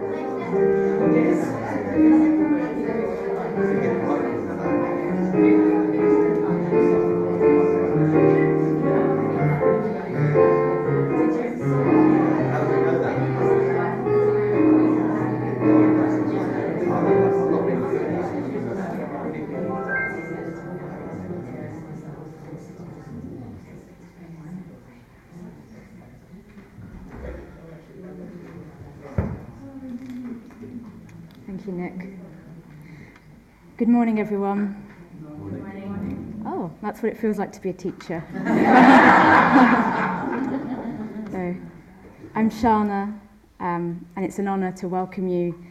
Yes. You, Nick. Good morning, everyone. Oh, that's what it feels like to be a teacher. so, I'm Shana, um, and it's an honour to welcome you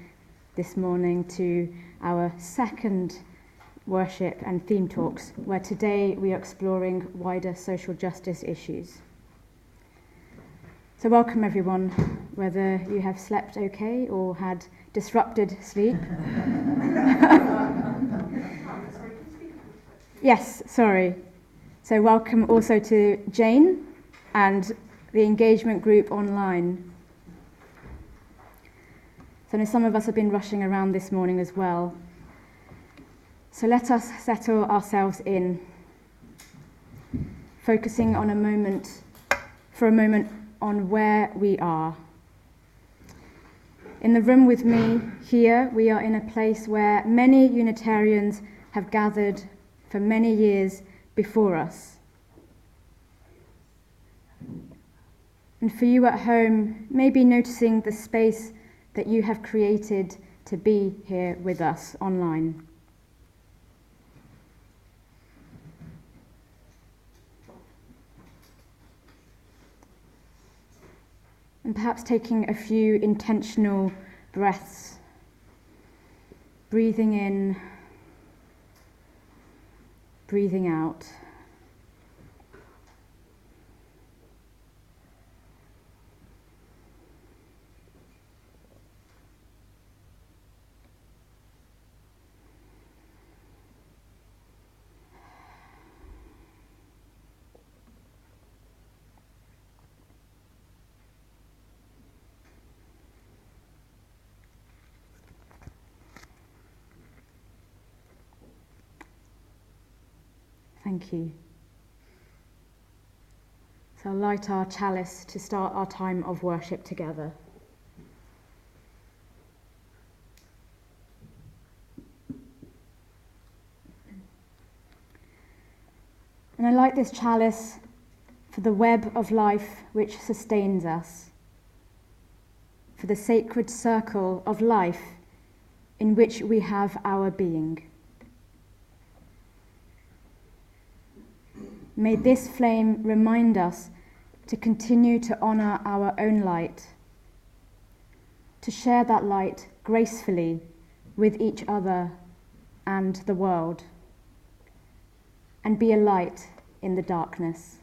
this morning to our second worship and theme talks, where today we are exploring wider social justice issues. So, welcome everyone, whether you have slept okay or had disrupted sleep. yes, sorry. So, welcome also to Jane and the engagement group online. So, I know some of us have been rushing around this morning as well. So, let us settle ourselves in, focusing on a moment, for a moment, on where we are. In the room with me here, we are in a place where many Unitarians have gathered for many years before us. And for you at home, maybe noticing the space that you have created to be here with us online. And perhaps taking a few intentional breaths. Breathing in, breathing out. Thank you. So, light our chalice to start our time of worship together. And I light this chalice for the web of life which sustains us, for the sacred circle of life in which we have our being. May this flame remind us to continue to honour our own light, to share that light gracefully with each other and the world, and be a light in the darkness.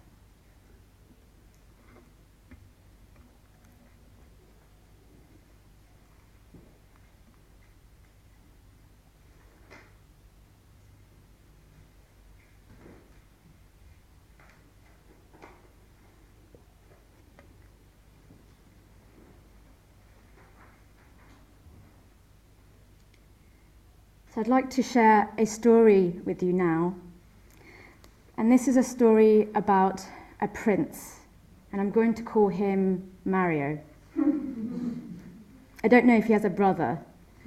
So I'd like to share a story with you now. And this is a story about a prince, and I'm going to call him Mario. I don't know if he has a brother.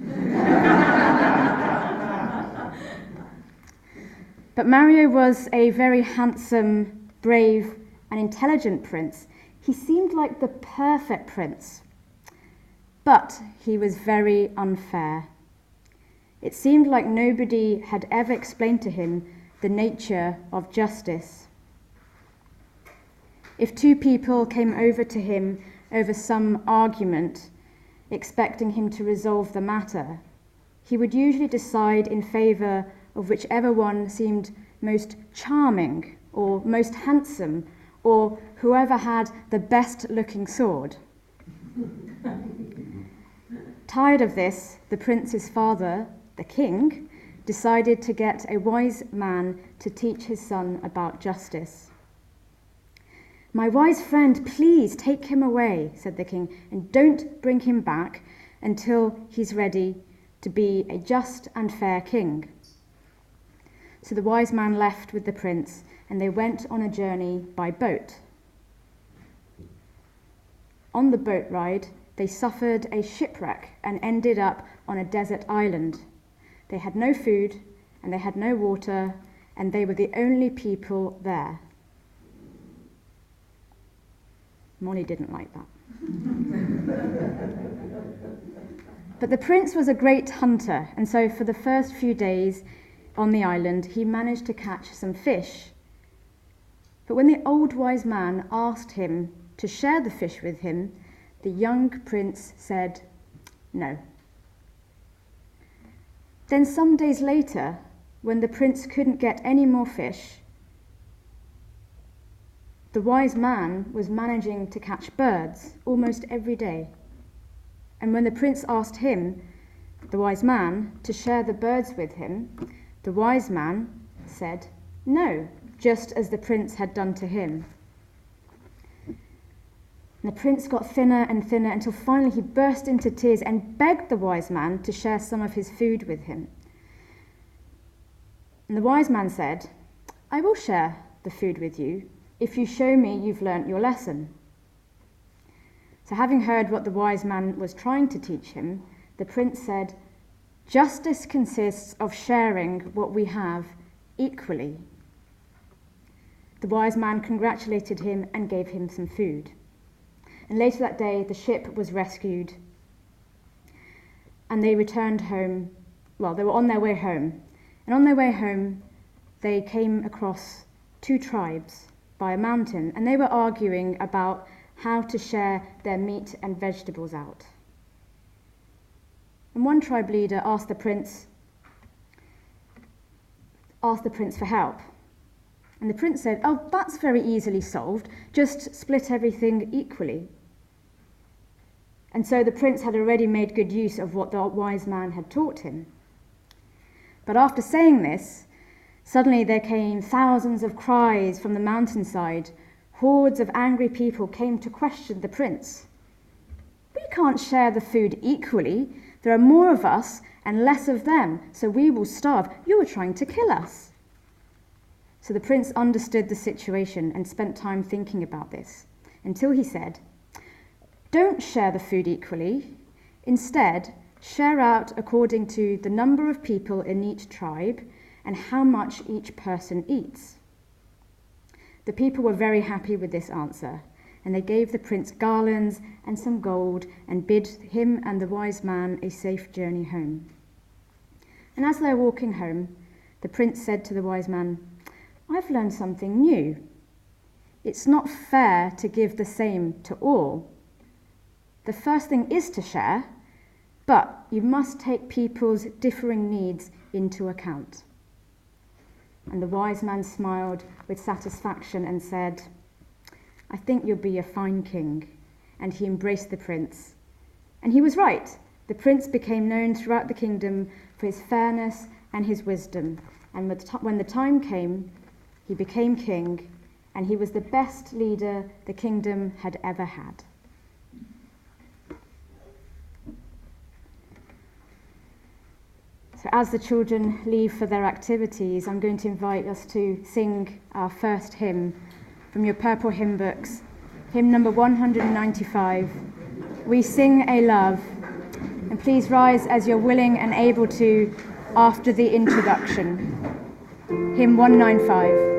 but Mario was a very handsome, brave, and intelligent prince. He seemed like the perfect prince. But he was very unfair. It seemed like nobody had ever explained to him the nature of justice. If two people came over to him over some argument, expecting him to resolve the matter, he would usually decide in favour of whichever one seemed most charming or most handsome or whoever had the best looking sword. Tired of this, the prince's father the king, decided to get a wise man to teach his son about justice. My wise friend, please take him away, said the king, and don't bring him back until he's ready to be a just and fair king. So the wise man left with the prince, and they went on a journey by boat. On the boat ride, they suffered a shipwreck and ended up on a desert island. They had no food, and they had no water, and they were the only people there. Molly didn't like that. but the prince was a great hunter, and so for the first few days on the island, he managed to catch some fish. But when the old wise man asked him to share the fish with him, the young prince said no. Then, some days later, when the prince couldn't get any more fish, the wise man was managing to catch birds almost every day. And when the prince asked him, the wise man, to share the birds with him, the wise man said, No, just as the prince had done to him. And the prince got thinner and thinner until finally he burst into tears and begged the wise man to share some of his food with him. And the wise man said, I will share the food with you if you show me you've learnt your lesson. So, having heard what the wise man was trying to teach him, the prince said, Justice consists of sharing what we have equally. The wise man congratulated him and gave him some food. And later that day, the ship was rescued and they returned home. Well, they were on their way home. And on their way home, they came across two tribes by a mountain, and they were arguing about how to share their meat and vegetables out. And one tribe leader asked the prince asked the prince for help. And the prince said, "Oh, that's very easily solved. Just split everything equally." And so the prince had already made good use of what the wise man had taught him. But after saying this, Suddenly there came thousands of cries from the mountainside. Hordes of angry people came to question the prince. We can't share the food equally. There are more of us and less of them, so we will starve. You are trying to kill us. So the prince understood the situation and spent time thinking about this until he said, Don't share the food equally. Instead, share out according to the number of people in each tribe and how much each person eats. The people were very happy with this answer, and they gave the prince garlands and some gold and bid him and the wise man a safe journey home. And as they were walking home, the prince said to the wise man, I've learned something new. It's not fair to give the same to all. The first thing is to share, but you must take people's differing needs into account. And the wise man smiled with satisfaction and said, I think you'll be a fine king. And he embraced the prince. And he was right. The prince became known throughout the kingdom for his fairness and his wisdom. And when the time came, he became king, and he was the best leader the kingdom had ever had. So as the children leave for their activities, I'm going to invite us to sing our first hymn from your purple hymn books, hymn number 195. We sing a love, and please rise as you're willing and able to after the introduction. Hymn 195.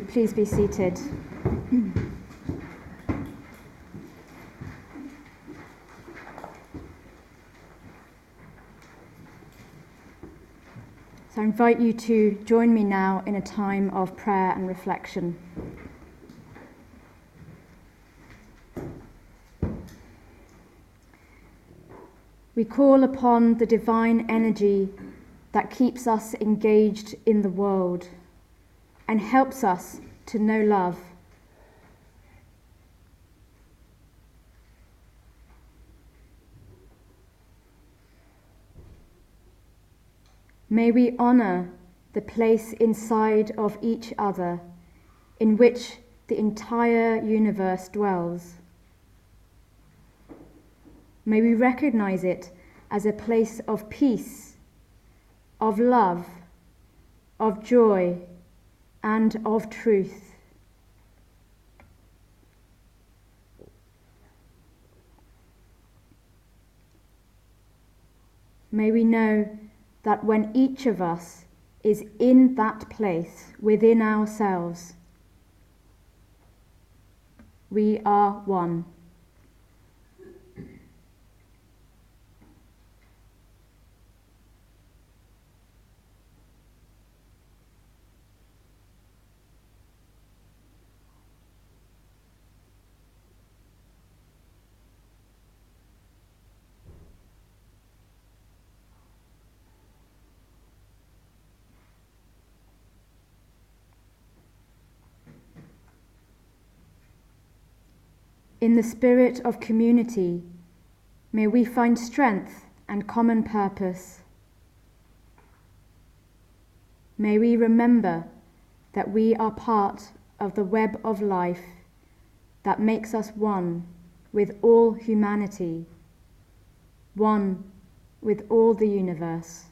Please be seated. So I invite you to join me now in a time of prayer and reflection. We call upon the divine energy that keeps us engaged in the world and helps us to know love. May we honour the place inside of each other in which the entire universe dwells. May we recognize it as a place of peace, of love, of joy, and of truth. May we know that when each of us is in that place within ourselves, we are one. In the spirit of community, may we find strength and common purpose. May we remember that we are part of the web of life that makes us one with all humanity, one with all the universe.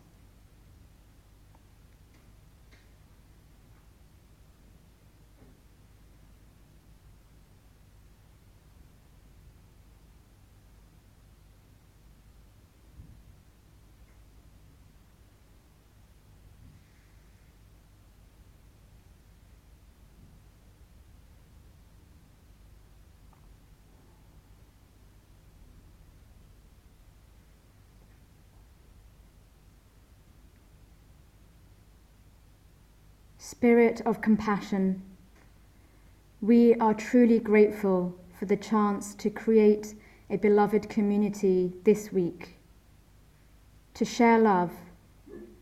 Spirit of compassion, we are truly grateful for the chance to create a beloved community this week, to share love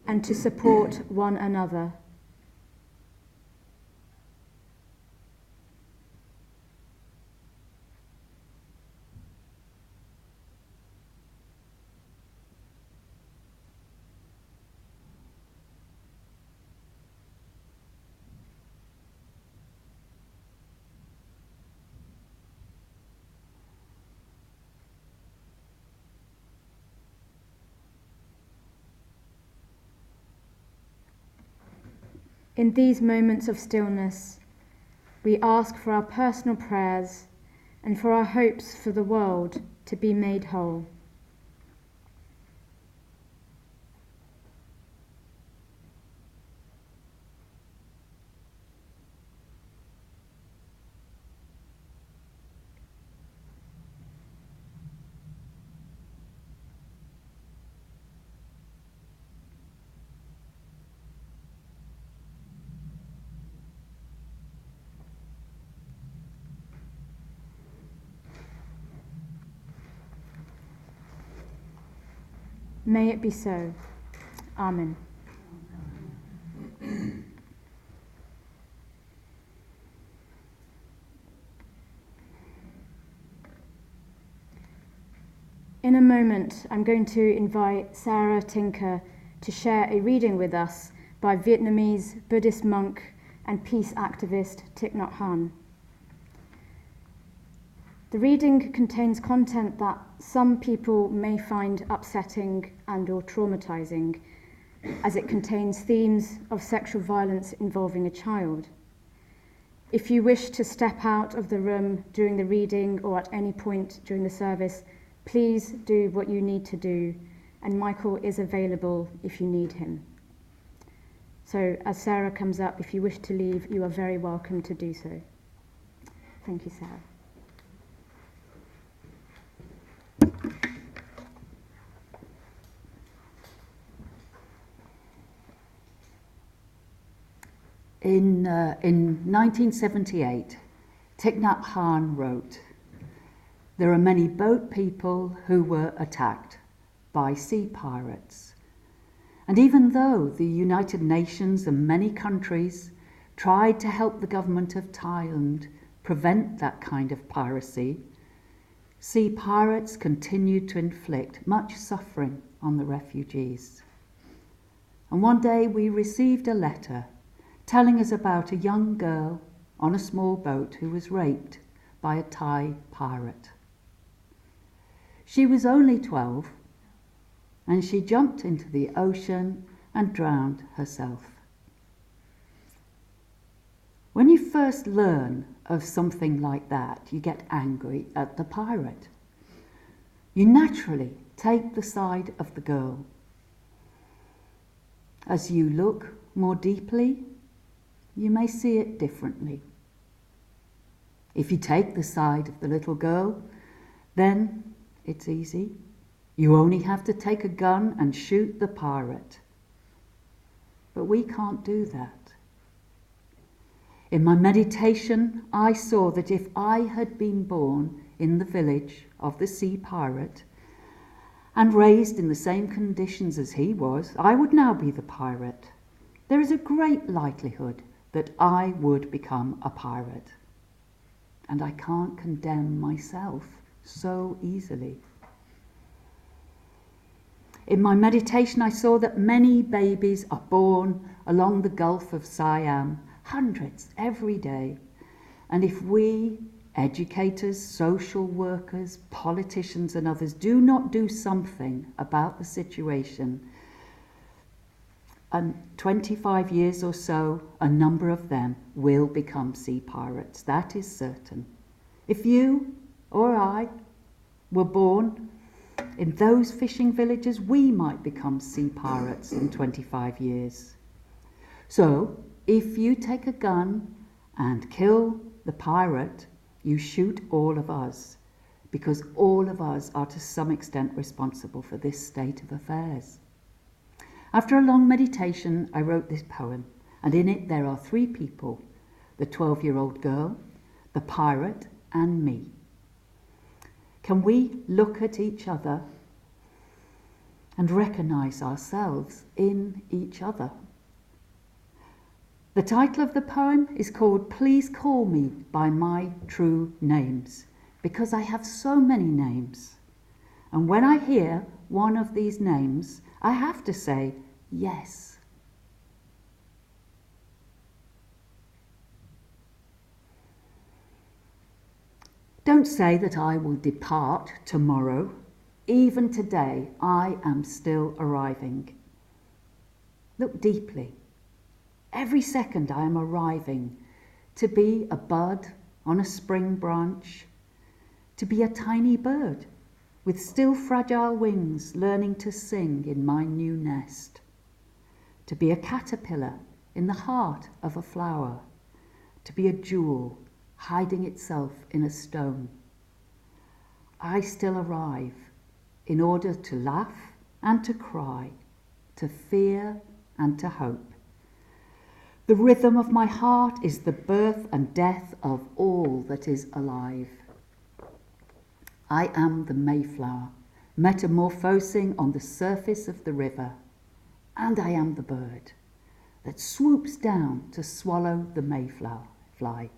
and to support one another. In these moments of stillness, we ask for our personal prayers and for our hopes for the world to be made whole. May it be so. Amen. In a moment, I'm going to invite Sarah Tinker to share a reading with us by Vietnamese Buddhist monk and peace activist Thich Nhat Hanh. The reading contains content that some people may find upsetting and or traumatizing as it contains themes of sexual violence involving a child. If you wish to step out of the room during the reading or at any point during the service, please do what you need to do, and Michael is available if you need him. So, as Sarah comes up, if you wish to leave, you are very welcome to do so. Thank you, Sarah. In, uh, in 1978, Thich Nhat Hanh wrote, There are many boat people who were attacked by sea pirates. And even though the United Nations and many countries tried to help the government of Thailand prevent that kind of piracy, sea pirates continued to inflict much suffering on the refugees. And one day we received a letter telling us about a young girl on a small boat who was raped by a Thai pirate. She was only 12 and she jumped into the ocean and drowned herself. When you first learn of something like that, you get angry at the pirate. You naturally take the side of the girl. As you look more deeply you may see it differently. If you take the side of the little girl, then it's easy. You only have to take a gun and shoot the pirate. But we can't do that. In my meditation, I saw that if I had been born in the village of the sea pirate and raised in the same conditions as he was, I would now be the pirate. There is a great likelihood that I would become a pirate. And I can't condemn myself so easily. In my meditation, I saw that many babies are born along the Gulf of Siam, hundreds every day. And if we, educators, social workers, politicians, and others, do not do something about the situation, and 25 years or so, a number of them will become sea pirates. That is certain. If you or I were born in those fishing villages, we might become sea pirates in 25 years. So, if you take a gun and kill the pirate, you shoot all of us, because all of us are to some extent responsible for this state of affairs. After a long meditation, I wrote this poem, and in it there are three people the 12 year old girl, the pirate, and me. Can we look at each other and recognize ourselves in each other? The title of the poem is called Please Call Me by My True Names, because I have so many names. And when I hear one of these names, I have to say yes. Don't say that I will depart tomorrow. Even today, I am still arriving. Look deeply. Every second I am arriving to be a bud on a spring branch, to be a tiny bird with still fragile wings, learning to sing in my new nest, to be a caterpillar in the heart of a flower, to be a jewel hiding itself in a stone. I still arrive in order to laugh and to cry, to fear and to hope. The rhythm of my heart is the birth and death of all that is alive. I am the Mayflower, metamorphosing on the surface of the river, and I am the bird that swoops down to swallow the Mayflower fly.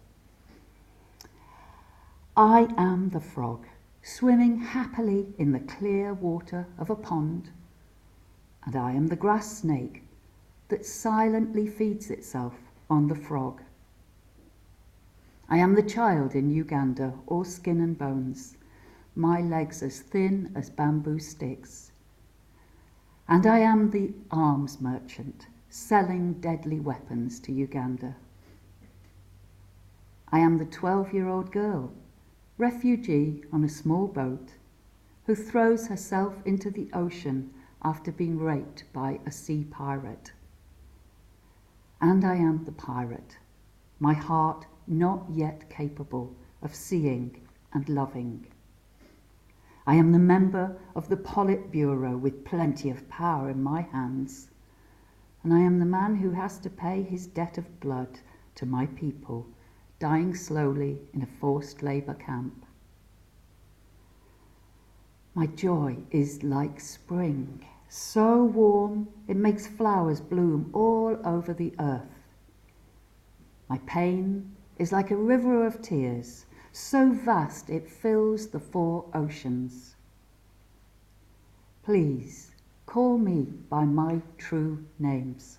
I am the frog, swimming happily in the clear water of a pond, and I am the grass snake that silently feeds itself on the frog. I am the child in Uganda, all skin and bones my legs as thin as bamboo sticks. And I am the arms merchant selling deadly weapons to Uganda. I am the 12 year old girl, refugee on a small boat, who throws herself into the ocean after being raped by a sea pirate. And I am the pirate, my heart not yet capable of seeing and loving. I am the member of the Politburo with plenty of power in my hands. And I am the man who has to pay his debt of blood to my people, dying slowly in a forced labour camp. My joy is like spring, so warm it makes flowers bloom all over the earth. My pain is like a river of tears, so vast it fills the four oceans. Please call me by my true names,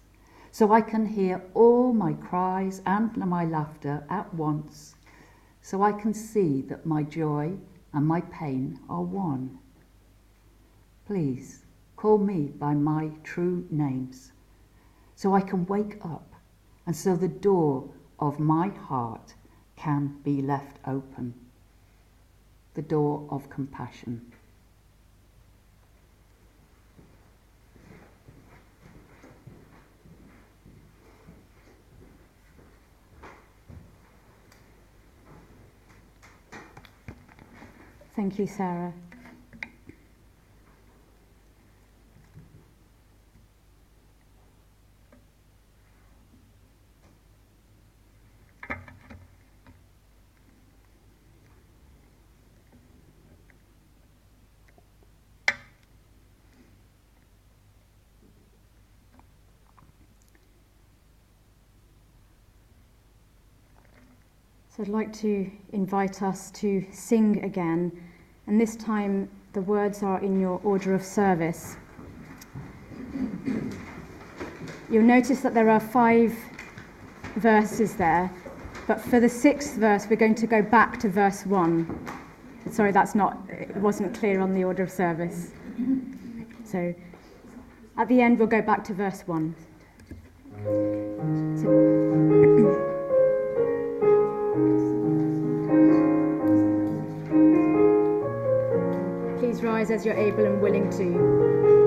so I can hear all my cries and my laughter at once, so I can see that my joy and my pain are one. Please call me by my true names, so I can wake up, and so the door of my heart can be left open the door of compassion. Thank you, Sarah. I'd like to invite us to sing again, and this time the words are in your order of service. You'll notice that there are five verses there, but for the sixth verse, we're going to go back to verse one. Sorry, that's not, it wasn't clear on the order of service. So at the end, we'll go back to verse one. So, as you're able and willing to.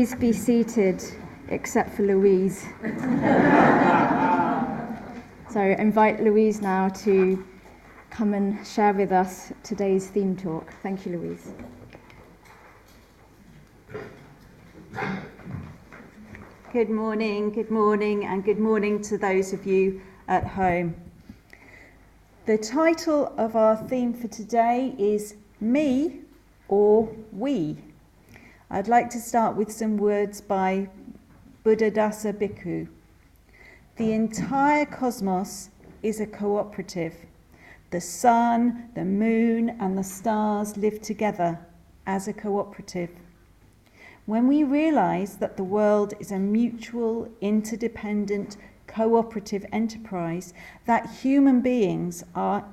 Please be seated, except for Louise. so invite Louise now to come and share with us today's theme talk. Thank you, Louise. Good morning, good morning, and good morning to those of you at home. The title of our theme for today is Me or We. I'd like to start with some words by Buddhadasa Bhikkhu. The entire cosmos is a cooperative. The sun, the moon, and the stars live together as a cooperative. When we realize that the world is a mutual, interdependent, cooperative enterprise, that human beings are,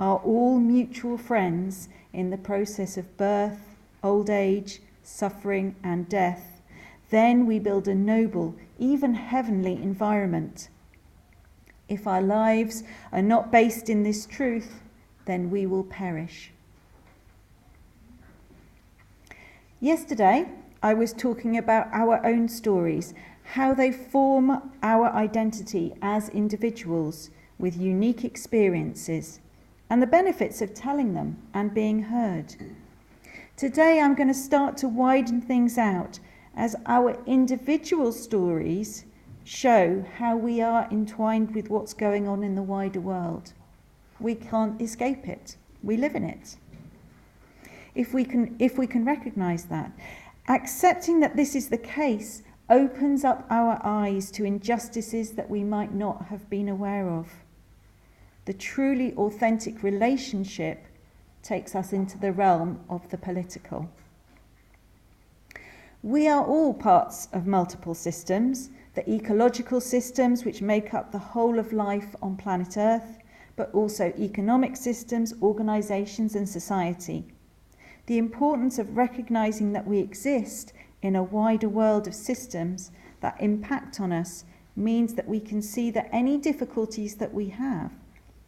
are all mutual friends in the process of birth, old age, suffering, and death, then we build a noble, even heavenly environment. If our lives are not based in this truth, then we will perish. Yesterday, I was talking about our own stories, how they form our identity as individuals with unique experiences, and the benefits of telling them and being heard. Today I'm going to start to widen things out as our individual stories show how we are entwined with what's going on in the wider world. We can't escape it. We live in it. If we can if we can recognize that, accepting that this is the case opens up our eyes to injustices that we might not have been aware of. The truly authentic relationship takes us into the realm of the political. We are all parts of multiple systems, the ecological systems which make up the whole of life on planet Earth, but also economic systems, organisations, and society. The importance of recognising that we exist in a wider world of systems that impact on us means that we can see that any difficulties that we have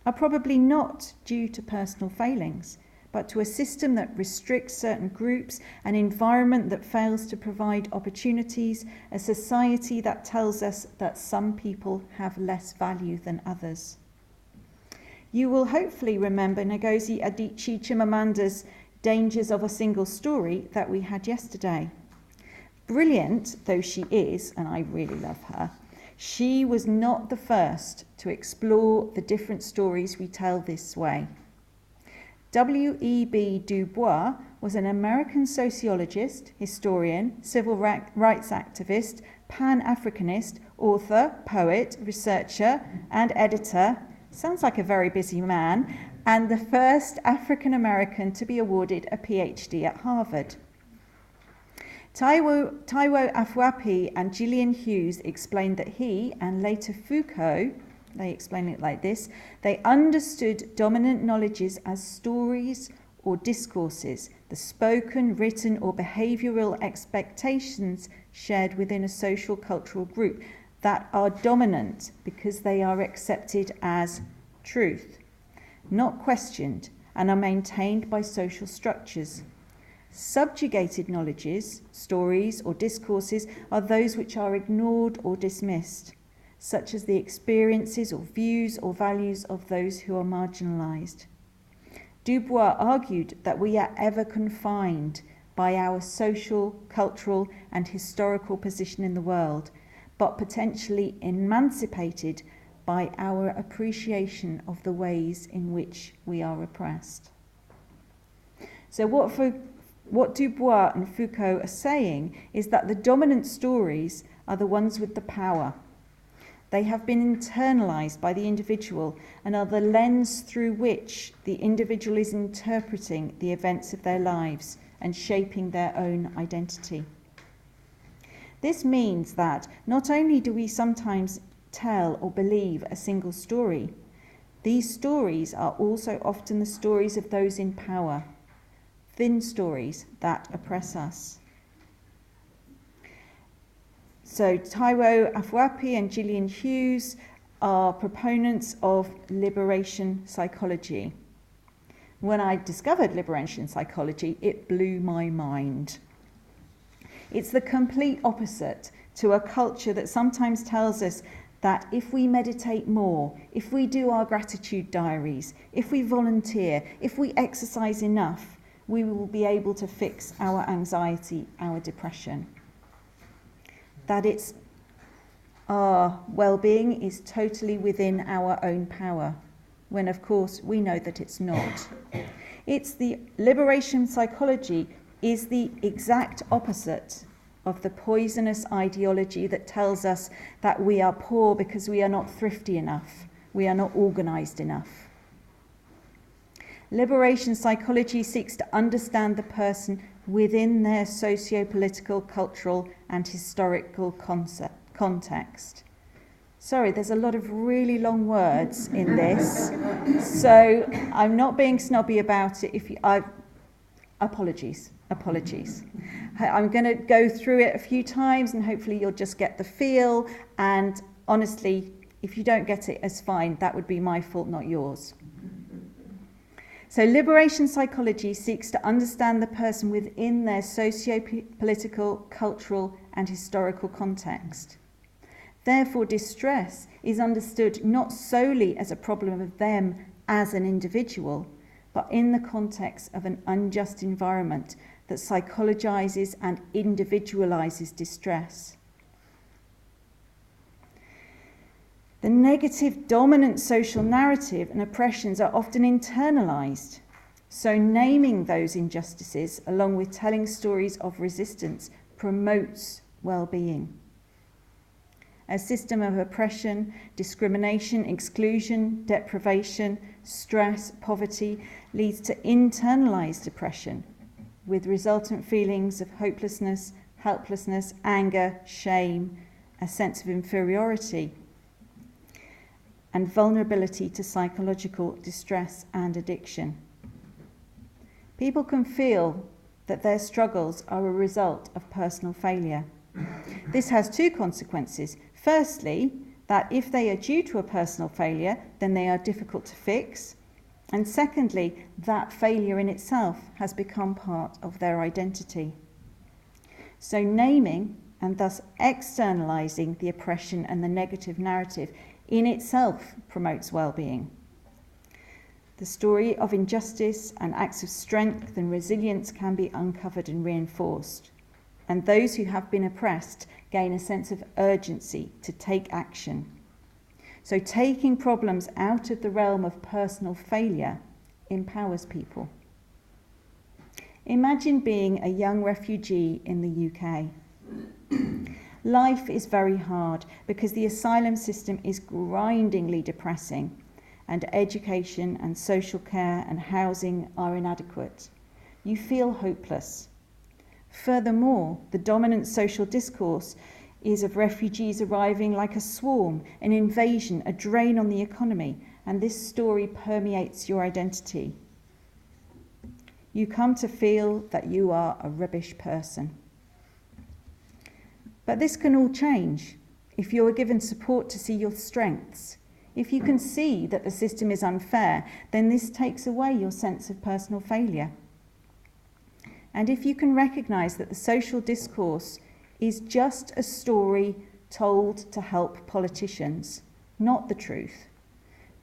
are probably not due to personal failings, but to a system that restricts certain groups, an environment that fails to provide opportunities, a society that tells us that some people have less value than others. You will hopefully remember Ngozi Adichie Chimamanda's Dangers of a Single Story that we had yesterday. Brilliant though she is, and I really love her, she was not the first to explore the different stories we tell this way. W.E.B. Du Bois was an American sociologist, historian, civil rights activist, pan Africanist, author, poet, researcher, and editor. Sounds like a very busy man, and the first African American to be awarded a PhD at Harvard. Taiwo, Taiwo Afuape and Gillian Hughes explained that he, and later Foucault, they explain it like this they understood dominant knowledges as stories or discourses, the spoken, written, or behavioral expectations shared within a social cultural group that are dominant because they are accepted as truth, not questioned, and are maintained by social structures. Subjugated knowledges, stories, or discourses are those which are ignored or dismissed such as the experiences or views or values of those who are marginalized. Du Bois argued that we are ever confined by our social, cultural, and historical position in the world, but potentially emancipated by our appreciation of the ways in which we are oppressed. So, what, what Du Bois and Foucault are saying is that the dominant stories are the ones with the power. They have been internalized by the individual and are the lens through which the individual is interpreting the events of their lives and shaping their own identity. This means that not only do we sometimes tell or believe a single story, these stories are also often the stories of those in power, thin stories that oppress us. So Taiwo Afuape and Gillian Hughes are proponents of liberation psychology. When I discovered liberation psychology, it blew my mind. It's the complete opposite to a culture that sometimes tells us that if we meditate more, if we do our gratitude diaries, if we volunteer, if we exercise enough, we will be able to fix our anxiety, our depression that it's uh, our well being is totally within our own power, when of course we know that it's not. It's the liberation psychology is the exact opposite of the poisonous ideology that tells us that we are poor because we are not thrifty enough, we are not organized enough. Liberation psychology seeks to understand the person within their socio political, cultural, and historical concept, context. Sorry, there's a lot of really long words in this, so I'm not being snobby about it. If you, I, apologies, apologies. I'm going to go through it a few times, and hopefully you'll just get the feel. And honestly, if you don't get it, it's fine. That would be my fault, not yours. So, liberation psychology seeks to understand the person within their socio political, cultural, and historical context. Therefore, distress is understood not solely as a problem of them as an individual, but in the context of an unjust environment that psychologizes and individualizes distress. The negative dominant social narrative and oppressions are often internalized. So, naming those injustices, along with telling stories of resistance, promotes well being. A system of oppression, discrimination, exclusion, deprivation, stress, poverty leads to internalized depression, with resultant feelings of hopelessness, helplessness, anger, shame, a sense of inferiority and vulnerability to psychological distress and addiction. People can feel that their struggles are a result of personal failure. This has two consequences. Firstly, that if they are due to a personal failure, then they are difficult to fix. And secondly, that failure in itself has become part of their identity. So, naming and thus externalizing the oppression and the negative narrative in itself promotes well being. The story of injustice and acts of strength and resilience can be uncovered and reinforced. And those who have been oppressed gain a sense of urgency to take action. So, taking problems out of the realm of personal failure empowers people. Imagine being a young refugee in the UK. Life is very hard because the asylum system is grindingly depressing, and education and social care and housing are inadequate. You feel hopeless. Furthermore, the dominant social discourse is of refugees arriving like a swarm, an invasion, a drain on the economy, and this story permeates your identity. You come to feel that you are a rubbish person. But this can all change if you are given support to see your strengths. If you can see that the system is unfair, then this takes away your sense of personal failure. And if you can recognize that the social discourse is just a story told to help politicians, not the truth,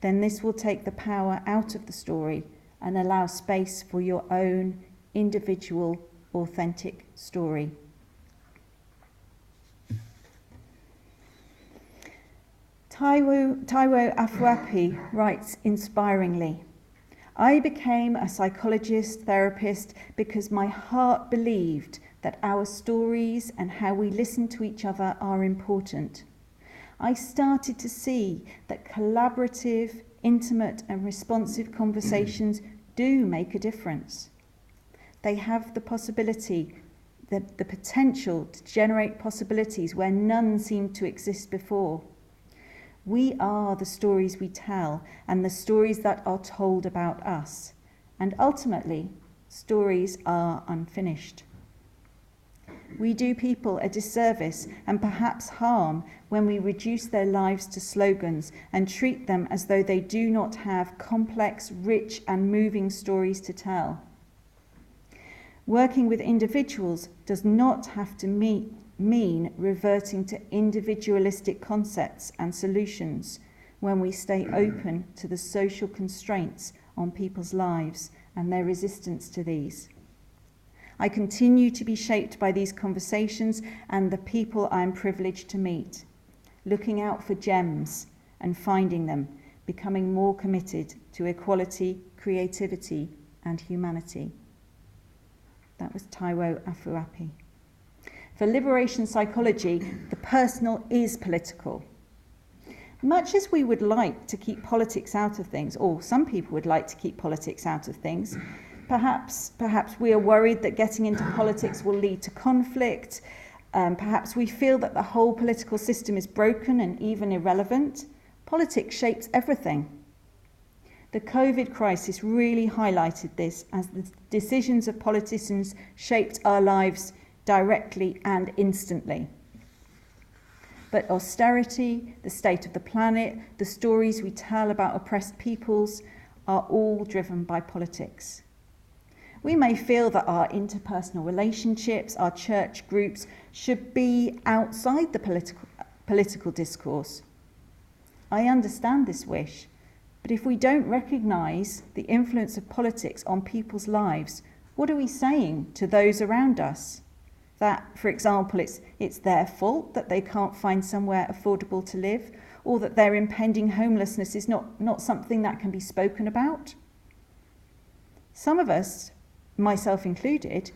then this will take the power out of the story and allow space for your own individual, authentic story. Taiwo, Taiwo writes inspiringly I became a psychologist, therapist, because my heart believed that our stories and how we listen to each other are important. I started to see that collaborative, intimate, and responsive conversations do make a difference. They have the possibility, the, the potential to generate possibilities where none seemed to exist before. We are the stories we tell and the stories that are told about us. And ultimately, stories are unfinished. We do people a disservice and perhaps harm when we reduce their lives to slogans and treat them as though they do not have complex, rich, and moving stories to tell. Working with individuals does not have to meet, mean reverting to individualistic concepts and solutions when we stay open to the social constraints on people's lives and their resistance to these. I continue to be shaped by these conversations and the people I am privileged to meet, looking out for gems and finding them, becoming more committed to equality, creativity, and humanity. That was Taiwo Afuape. For liberation psychology, the personal is political. Much as we would like to keep politics out of things, or some people would like to keep politics out of things, Perhaps, perhaps we are worried that getting into politics will lead to conflict. Um, perhaps we feel that the whole political system is broken and even irrelevant. Politics shapes everything. The COVID crisis really highlighted this as the decisions of politicians shaped our lives directly and instantly. But austerity, the state of the planet, the stories we tell about oppressed peoples are all driven by politics. We may feel that our interpersonal relationships, our church groups, should be outside the political, political discourse. I understand this wish, but if we don't recognise the influence of politics on people's lives, what are we saying to those around us? That, for example, it's, it's their fault that they can't find somewhere affordable to live, or that their impending homelessness is not, not something that can be spoken about? Some of us myself included,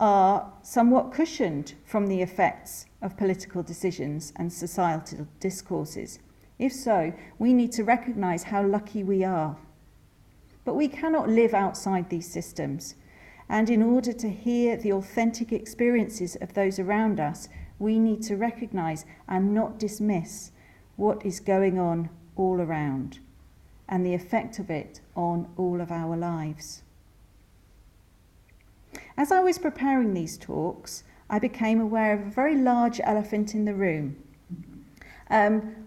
are somewhat cushioned from the effects of political decisions and societal discourses. If so, we need to recognise how lucky we are. But we cannot live outside these systems. And in order to hear the authentic experiences of those around us, we need to recognise and not dismiss what is going on all around and the effect of it on all of our lives. As I was preparing these talks, I became aware of a very large elephant in the room. Um,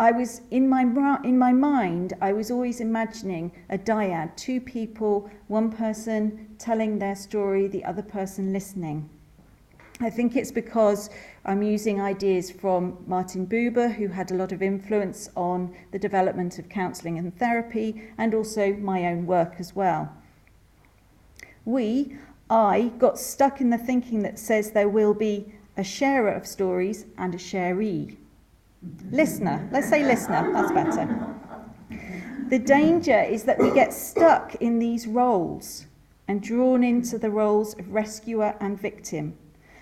I was in my in my mind. I was always imagining a dyad, two people, one person telling their story, the other person listening. I think it's because I'm using ideas from Martin Buber, who had a lot of influence on the development of counselling and therapy, and also my own work as well. We, I, got stuck in the thinking that says there will be a sharer of stories and a sharee. Listener, let's say listener, that's better. The danger is that we get stuck in these roles and drawn into the roles of rescuer and victim,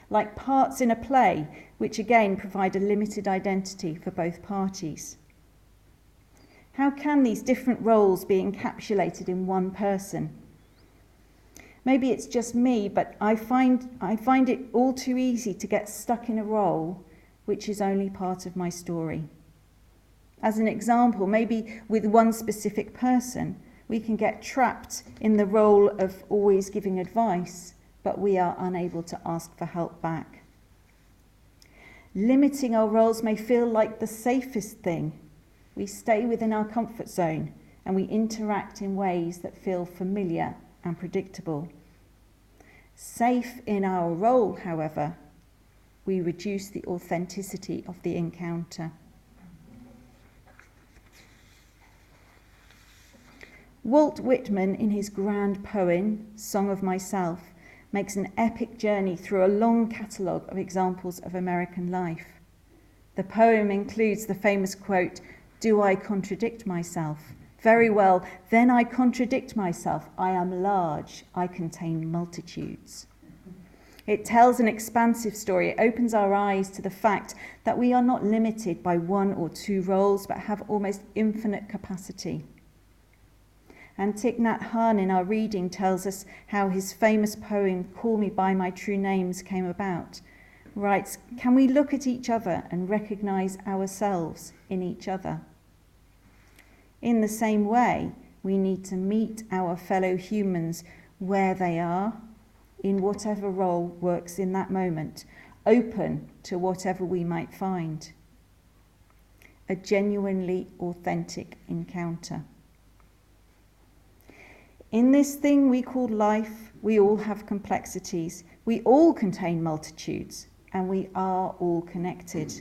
like parts in a play, which again provide a limited identity for both parties. How can these different roles be encapsulated in one person? Maybe it's just me, but I find, I find it all too easy to get stuck in a role which is only part of my story. As an example, maybe with one specific person, we can get trapped in the role of always giving advice, but we are unable to ask for help back. Limiting our roles may feel like the safest thing. We stay within our comfort zone and we interact in ways that feel familiar and predictable. Safe in our role, however, we reduce the authenticity of the encounter. Walt Whitman, in his grand poem, Song of Myself, makes an epic journey through a long catalogue of examples of American life. The poem includes the famous quote, Do I contradict myself? Very well, then I contradict myself. I am large, I contain multitudes. It tells an expansive story. It opens our eyes to the fact that we are not limited by one or two roles, but have almost infinite capacity. And Thich Nhat Hanh in our reading tells us how his famous poem, Call Me By My True Names, came about. Writes, Can we look at each other and recognize ourselves in each other? In the same way, we need to meet our fellow humans where they are, in whatever role works in that moment, open to whatever we might find. A genuinely authentic encounter. In this thing we call life, we all have complexities. We all contain multitudes, and we are all connected.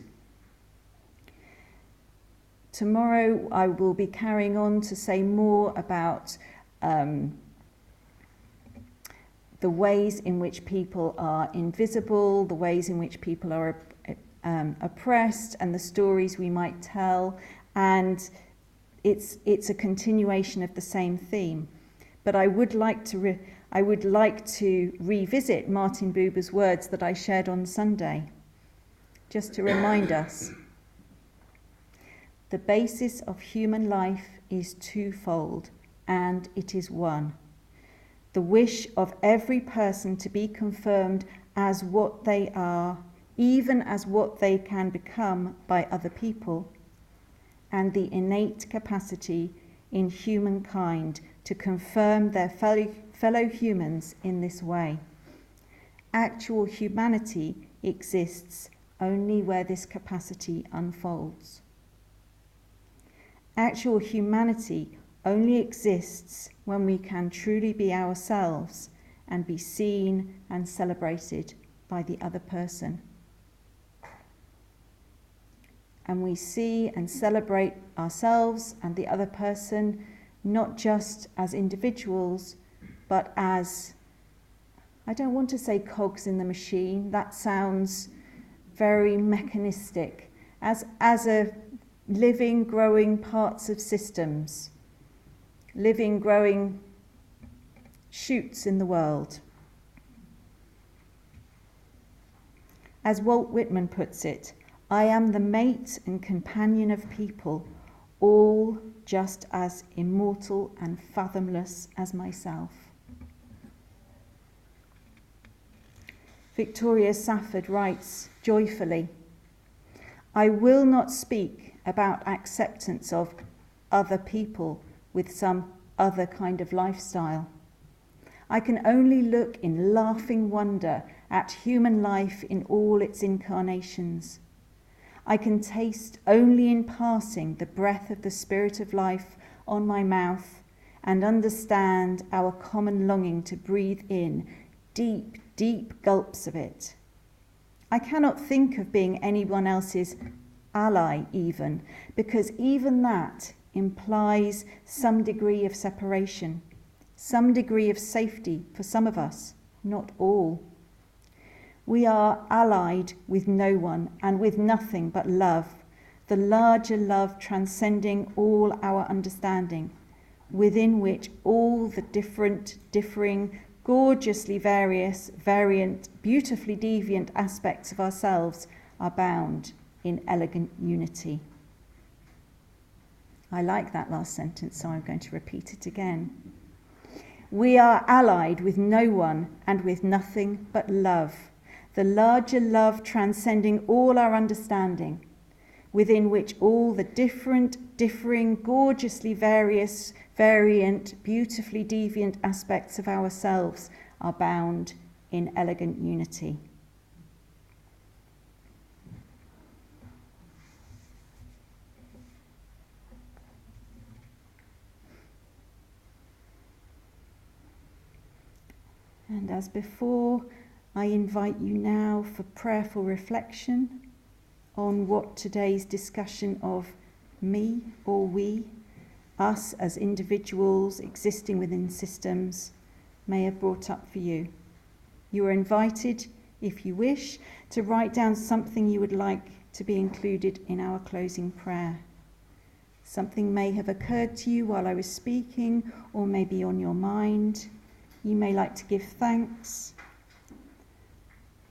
Tomorrow, I will be carrying on to say more about um, the ways in which people are invisible, the ways in which people are um, oppressed, and the stories we might tell. And it's, it's a continuation of the same theme. But I would like to, re- I would like to revisit Martin Buber's words that I shared on Sunday, just to remind us. The basis of human life is twofold, and it is one. The wish of every person to be confirmed as what they are, even as what they can become by other people, and the innate capacity in humankind to confirm their fellow, fellow humans in this way. Actual humanity exists only where this capacity unfolds. Actual humanity only exists when we can truly be ourselves and be seen and celebrated by the other person. And we see and celebrate ourselves and the other person not just as individuals, but as, I don't want to say cogs in the machine, that sounds very mechanistic, as, as a living, growing parts of systems, living, growing shoots in the world. As Walt Whitman puts it, I am the mate and companion of people, all just as immortal and fathomless as myself. Victoria Safford writes joyfully I will not speak about acceptance of other people with some other kind of lifestyle. I can only look in laughing wonder at human life in all its incarnations I can taste only in passing the breath of the Spirit of life on my mouth and understand our common longing to breathe in deep, deep gulps of it. I cannot think of being anyone else's ally, even, because even that implies some degree of separation, some degree of safety for some of us, not all. We are allied with no one and with nothing but love, the larger love transcending all our understanding, within which all the different, differing, gorgeously various, variant, beautifully deviant aspects of ourselves are bound in elegant unity. I like that last sentence, so I'm going to repeat it again. We are allied with no one and with nothing but love the larger love transcending all our understanding, within which all the different, differing, gorgeously various, variant, beautifully deviant aspects of ourselves are bound in elegant unity. And as before, I invite you now for prayerful reflection on what today's discussion of me or we, us as individuals existing within systems, may have brought up for you. You are invited, if you wish, to write down something you would like to be included in our closing prayer. Something may have occurred to you while I was speaking, or may be on your mind. You may like to give thanks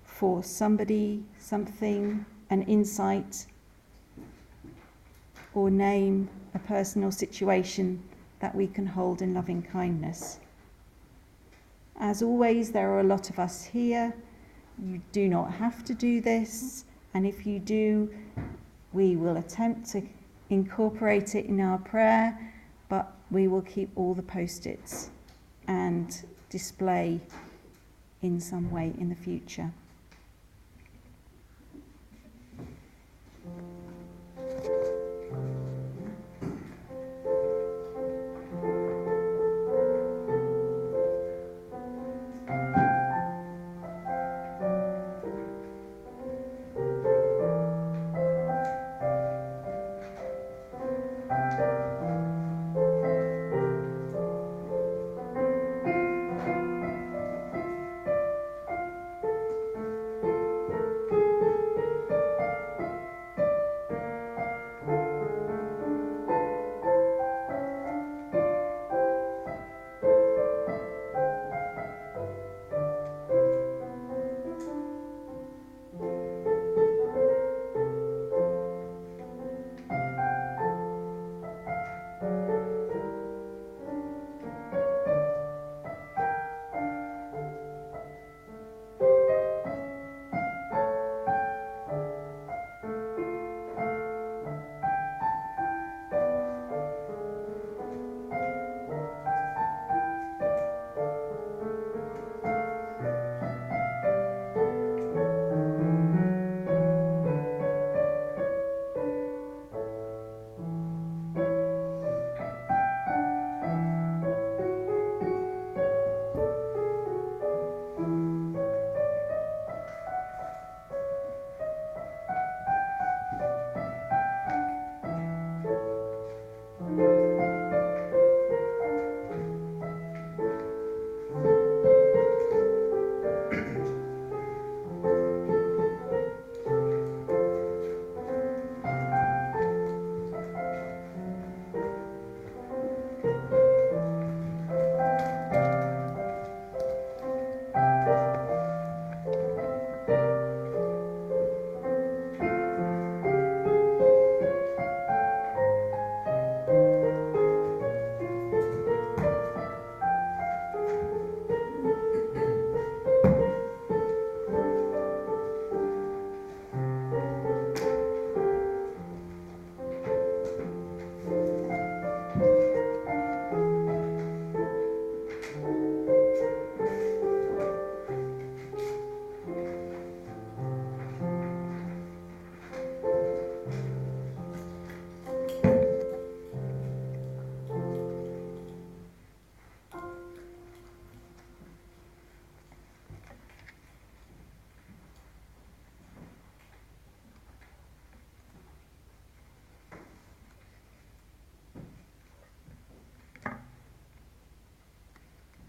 for somebody, something, an insight, or name a personal situation that we can hold in loving kindness. As always, there are a lot of us here. You do not have to do this, and if you do, we will attempt to incorporate it in our prayer, but we will keep all the post its and display in some way in the future.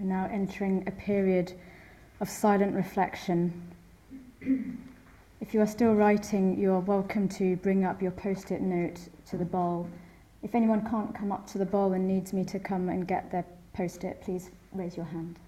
We're now entering a period of silent reflection. If you are still writing, you are welcome to bring up your post it note to the bowl. If anyone can't come up to the bowl and needs me to come and get their post it, please raise your hand.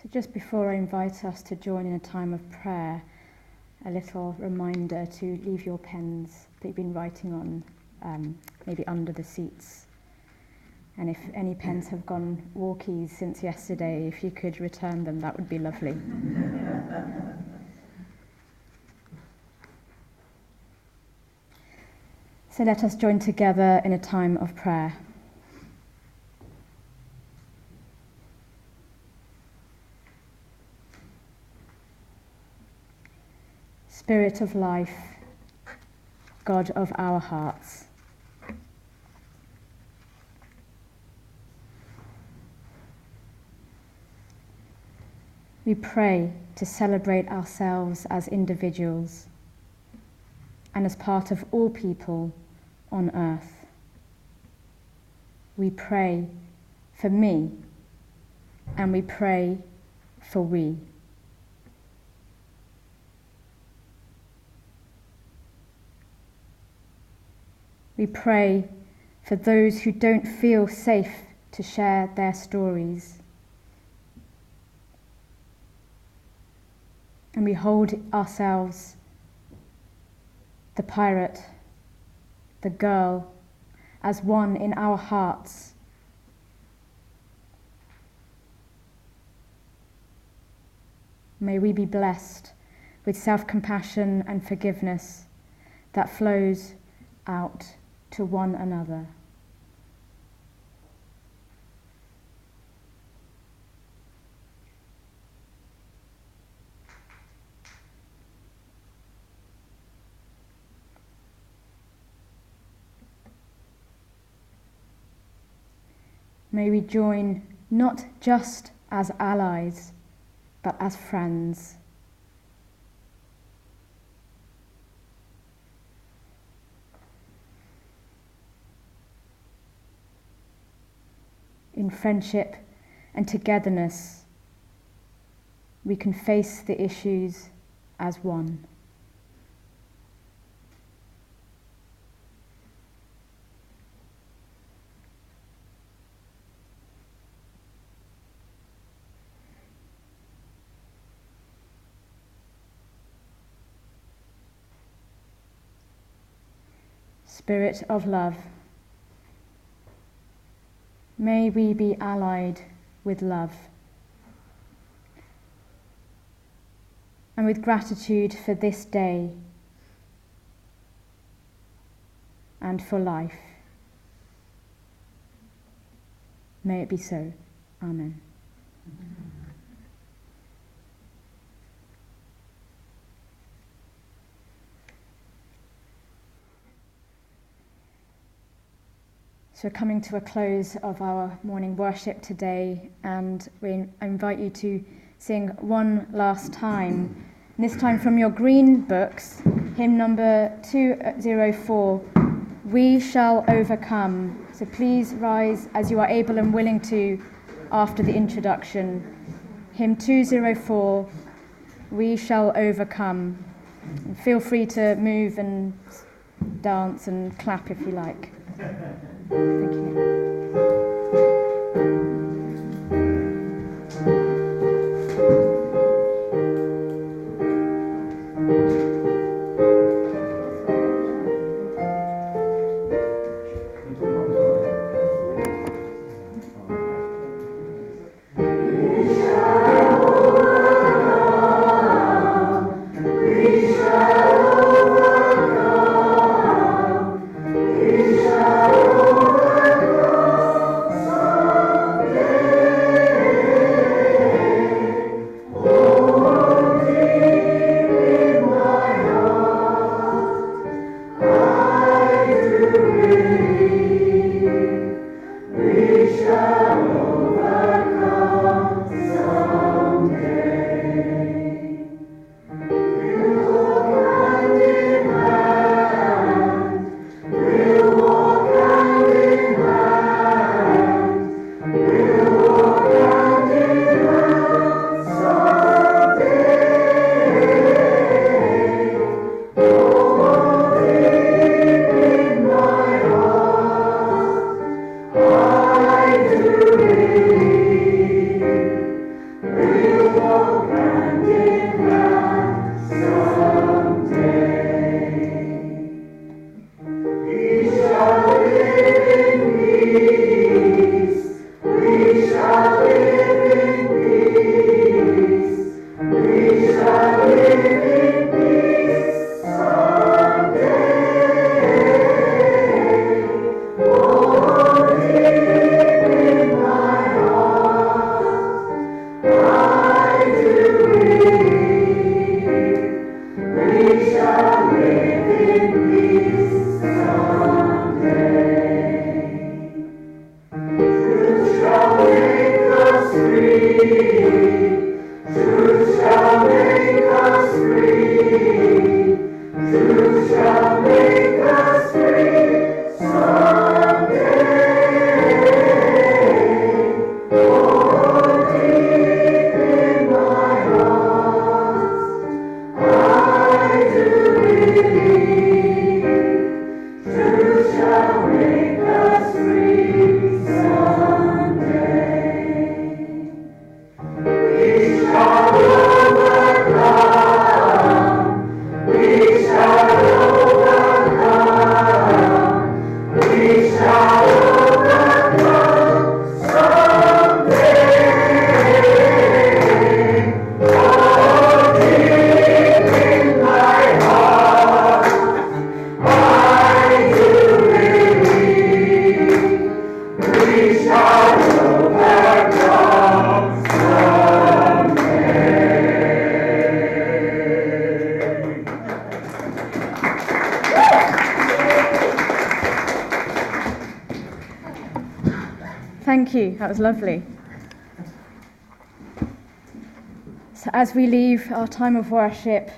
So, just before I invite us to join in a time of prayer, a little reminder to leave your pens that you've been writing on, um, maybe under the seats. And if any pens have gone walkies since yesterday, if you could return them, that would be lovely. so let us join together in a time of prayer. Spirit of life, God of our hearts. We pray to celebrate ourselves as individuals and as part of all people on earth. We pray for me and we pray for we. We pray for those who don't feel safe to share their stories. And we hold ourselves, the pirate, the girl, as one in our hearts. May we be blessed with self compassion and forgiveness that flows out to one another. May we join not just as allies, but as friends. In friendship and togetherness, we can face the issues as one. Spirit of love. May we be allied with love and with gratitude for this day and for life. May it be so. Amen. So, we're coming to a close of our morning worship today, and we invite you to sing one last time, this time from your green books, hymn number 204 We Shall Overcome. So, please rise as you are able and willing to after the introduction. Hymn 204 We Shall Overcome. And feel free to move and dance and clap if you like. Thank you. As we leave our time of worship,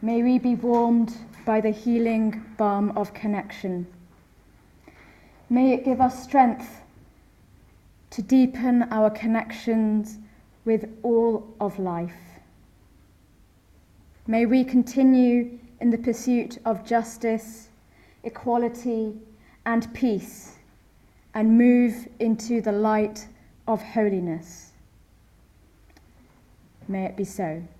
may we be warmed by the healing balm of connection. May it give us strength to deepen our connections with all of life. May we continue in the pursuit of justice, equality, and peace, and move into the light of holiness. May